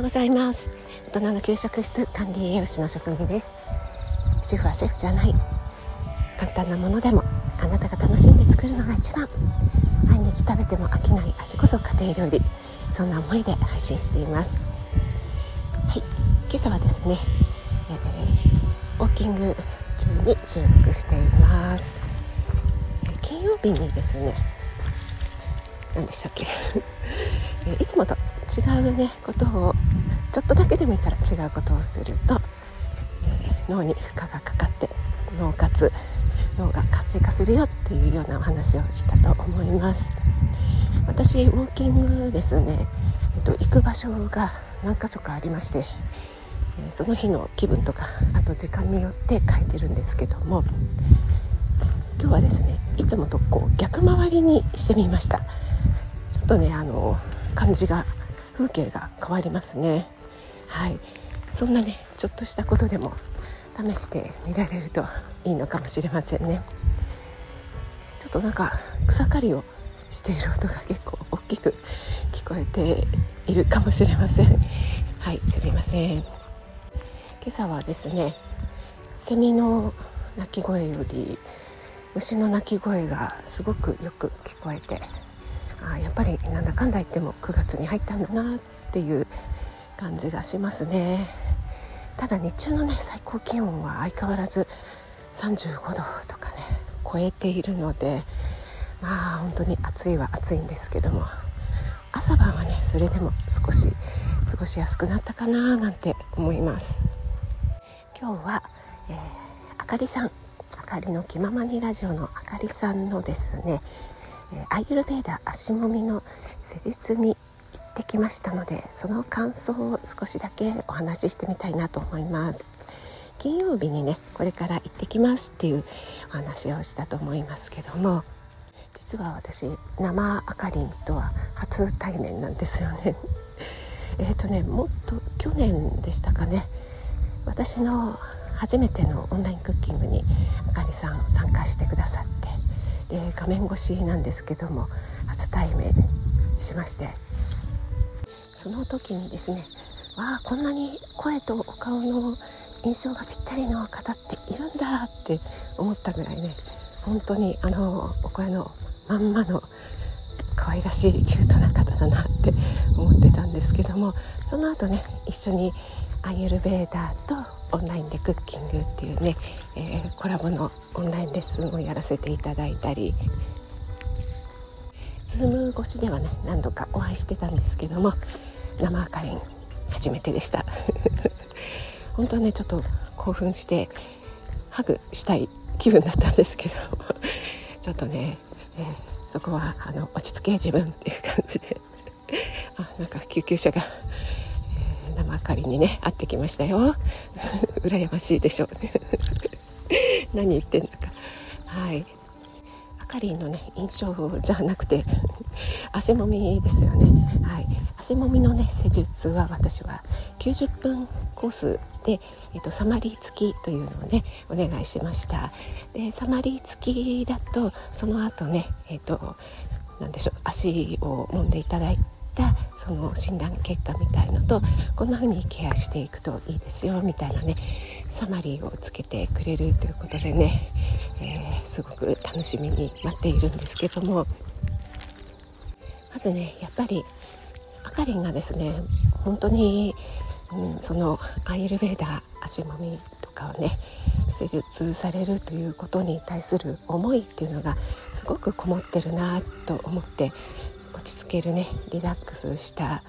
ようございます。大人の給食室管理栄養士の職務です。主婦はシェフじゃない。簡単なものでもあなたが楽しんで作るのが一番。毎日食べても飽きない味こそ家庭料理。そんな思いで配信しています。はい。今朝はですね、えー、ウォーキング中に収録しています。金曜日にですね何でしたっけ？いつもと違うねことをちょっとだけでもいいから違うことをすると、え、脳に負荷がかかって脳活脳が活性化するよっていうようなお話をしたと思います。私ウォーキングですね、えっと、行く場所が何箇所かありまして、えその日の気分とかあと時間によって書いてるんですけども今日はですねいつもとこう逆回りにしてみました。ちょっとねあの感じが風景が変わりますね。はい。そんなねちょっとしたことでも試してみられるといいのかもしれませんね。ちょっとなんか草刈りをしている音が結構大きく聞こえているかもしれません。はいすみません。今朝はですねセミの鳴き声より虫の鳴き声がすごくよく聞こえてあやっぱりなんだかんだ言っても9月に入ったんだなっていう感じがしますね。ただ日中のね最高気温は相変わらず35度とかね超えているのでまあ本当に暑いは暑いんですけども朝晩はねそれでも少し過ごしやすくなったかななんて思います。今日は、えー、あかりさんあかりの気ままにラジオのあかりさんのですねアイユルベーダ足もみの施術に行ってきましたのでその感想を少しだけお話ししてみたいなと思います。金曜日にねこれから行ってきますっていうお話をしたと思いますけども実は私生あかりんとは初対面なんですよね。えっとねもっと去年でしたかね。私の初めてのオンラインクッキングにあかりさん参加してくださってで画面越しなんですけども初対面しましてその時にですねわあこんなに声とお顔の印象がぴったりの方っているんだって思ったぐらいね本当にあのお声のまんまの可愛らしいキュートな方だなって思ってたんですけどもその後ね一緒にアイエルベーダーとオンラインでクッキングっていうね、えー、コラボのオンラインレッスンをやらせていただいたり Zoom 越しではね何度かお会いしてたんですけども生赤りん初めてでした。本当はねちょっと興奮してハグしたい気分だったんですけど。ちょっとね、えー、そこはあの落ち着け自分っていう感じで。あなんか救急車が生明かりにね会ってきましたよ。羨ましいでしょうね。何言ってんのか。はい。あかりのね印象じゃなくて足もみですよね。はい。足もみのね施術は私は90分コースで、えっと、サマリー付きというのをねお願いしました。でサマリー付きだとその後ねえっと何でしょう足を揉んでいただいたその診断結果みたいのとこんな風にケアしていくといいですよみたいなねサマリーをつけてくれるということでね、えー、すごく楽しみに待っているんですけどもずねやっぱりあかりんがですね。本当に、うん、そのアイルベーダー足もみとかをね施術されるということに対する思いっていうのがすごくこもってるなと思って落ち着けるねリラックスした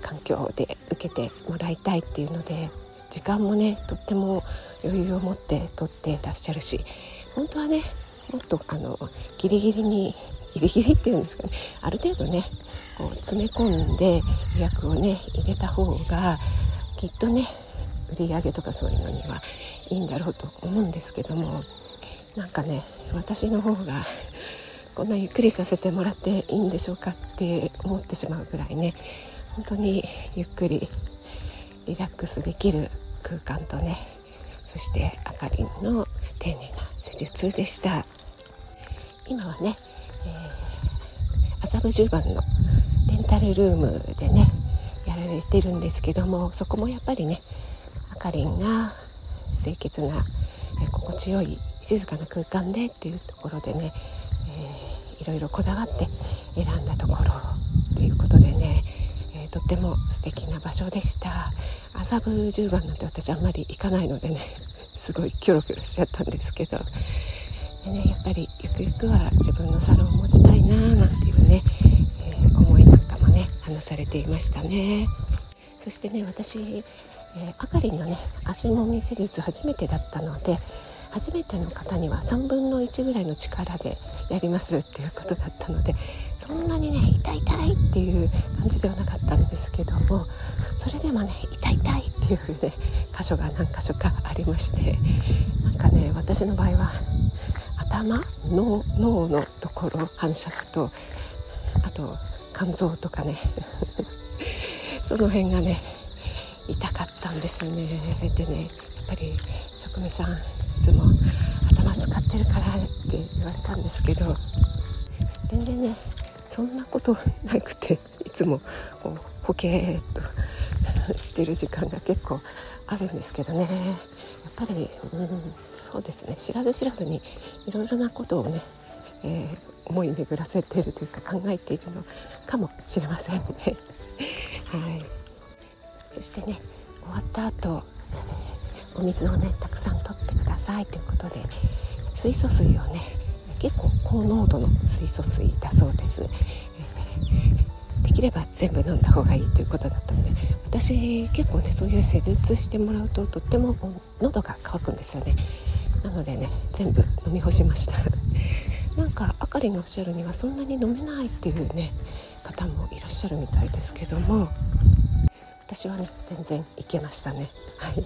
環境で受けてもらいたいっていうので時間もねとっても余裕を持ってとってらっしゃるし本当はねもっとあのギリギリにギリギリっていうんですかね。ある程度ねこう詰め込んで予約をね入れた方がきっとね売り上げとかそういうのにはいいんだろうと思うんですけども。なんかね私の方がこんなゆっくりさせてもらっていいんでしょうかって思ってしまうぐらいね本当にゆっくりリラックスできる空間とねそしてあかりんの丁寧な施術でした。今はね、麻布十番のレンタルルームでねやられてるんですけどもそこもやっぱりねあかりんが清潔な、え心地よい静かな空間でっていうところでね、えー、いろいろこだわって選んだところということでね、えー、とっても素敵な場所でした。麻布十番なんて私あんまり行かないのでね すごいキョロキョロしちゃったんですけど。で、ね、やっぱりゆくゆくは自分のサロンを持ちたいななんてね、えー、思いなんかもね話されていましたね。そしてね私、えー、あかりのね足もみ施術初めてだったので初めての方には3分の1ぐらいの力でやりますっていうことだったのでそんなにね痛い痛いっていう感じではなかったんですけどもそれでもね痛い痛いっていうね箇所が何箇所かありましてなんかね私の場合は頭脳脳のところ反射区とあと肝臓とかね。その辺がね痛かったんですよね。でねやっぱり職務さんいつも頭使ってるからって言われたんですけど全然ねそんなことなくていつもこうほけーっと してる時間が結構あるんですけどね。やっぱり、うん、そうですね。知らず知らずにいろいろなことをね、えー、思い巡らせているというか考えているのかもしれませんね。はい、そしてね終わった後、えー、お水をねたくさん取ってくださいということで水素水をね結構高濃度の水素水だそうです、えー、できれば全部飲んだ方がいいということだったので私結構ねそういう施術してもらうととっても喉が渇くんですよね。なのでね全部飲み干しましたなんかあかりがおっしゃるにはそんなに飲めないっていうね方もいらっしゃるみたいですけども。私はね全然いけましたね。はい、え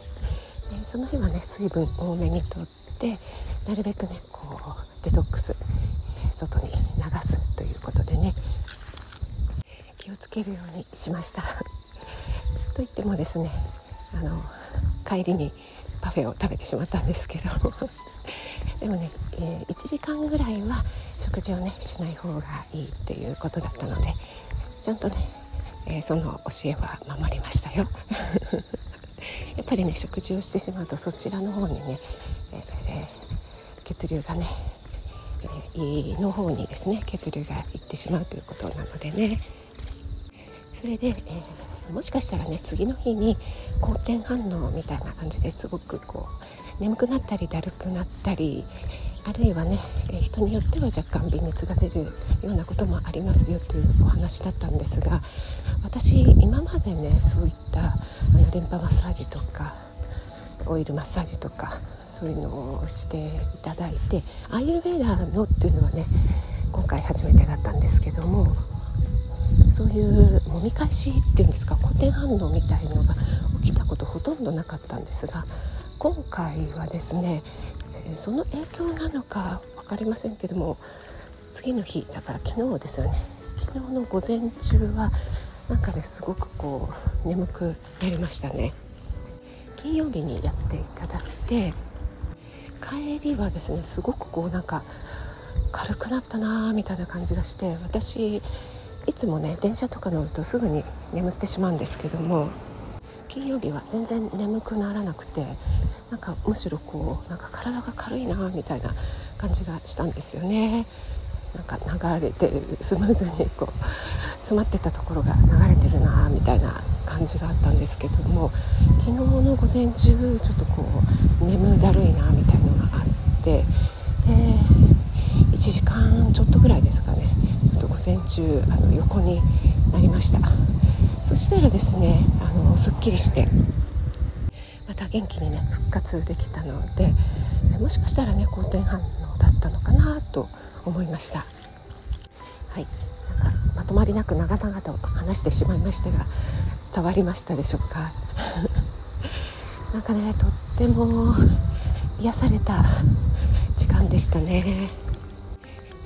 その日はね水分多めにとってなるべくねこうデトックス、外に流すということでね気をつけるようにしました。と言ってもですねあの帰りにパフェを食べてしまったんですけどでもね、えー、1時間ぐらいは食事をねしない方がいいということだったのでちゃんとね、えー、その教えは守りましたよ。やっぱりね食事をしてしまうとそちらの方にね、えー、血流がね、え胃の方にですね血流がいってしまうということなのでね。それで、えーもしかしたらね次の日に好転反応みたいな感じですごくこう眠くなったりだるくなったりあるいはね、人によっては若干微熱が出るようなこともありますよというお話だったんですが私今までねそういったあの連覇マッサージとかオイルマッサージとかそういうのをしていただいてアイルベーダーのっていうのはね今回初めてだったんですけどもそういう揉み返しっていうんですか固定反応みたいのが起きたことほとんどなかったんですが今回はですね、その影響なのか分かりませんけども次の日だから昨日ですよね。昨日の午前中はなんかねすごくこう眠くなりましたね。金曜日にやっていただいて帰りはですねすごくこうなんか軽くなったなーみたいな感じがして私いつもね電車とか乗るとすぐに眠ってしまうんですけども金曜日は全然眠くならなくてなんかむしろこうなんか体が軽いなみたいな感じがしたんですよね。なんか流れてるスムーズにこう詰まってたところが流れてるなみたいな感じがあったんですけども昨日の午前中ちょっとこう眠だるいなみたいのがあってで1時間ちょっとぐらいですかね。ちょっと午前中あの横になりました。そしたらですねあのすっきりしてまた元気にね復活できたのでもしかしたらね好転反応だったのかなと思いました。はい。なんかまとまりなく長々と話してしまいましたが伝わりましたでしょうか？なんかねとっても癒された時間でしたね。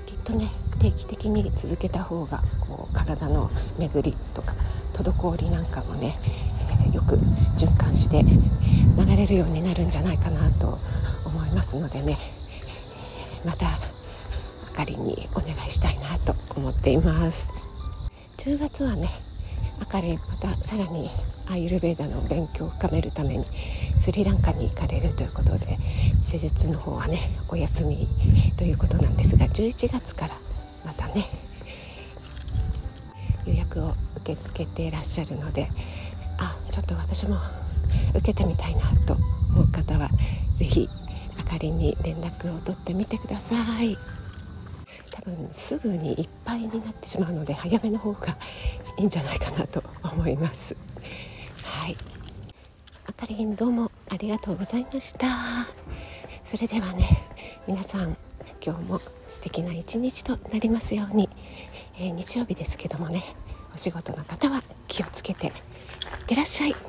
きっとね定期的に続けた方がこう体の巡りとか滞りなんかもね、えー、よく循環して流れるようになるんじゃないかなと思いますのでねまたあかりにお願いしたいなと思っています。10月はねあかりまたさらにアイルベーダの勉強を深めるためにスリランカに行かれるということで施術の方はねお休みということなんですが11月からね。予約を受け付けていらっしゃるのであちょっと私も受けてみたいなと思う方は是非あかりに連絡を取ってみてください。多分すぐにいっぱいになってしまうので早めの方がいいんじゃないかなと思います。はい。あかりんどうもありがとうございました。それではね皆さん今日も素敵な一日となりますように、えー、日曜日ですけどもねお仕事の方は気をつけていってらっしゃい。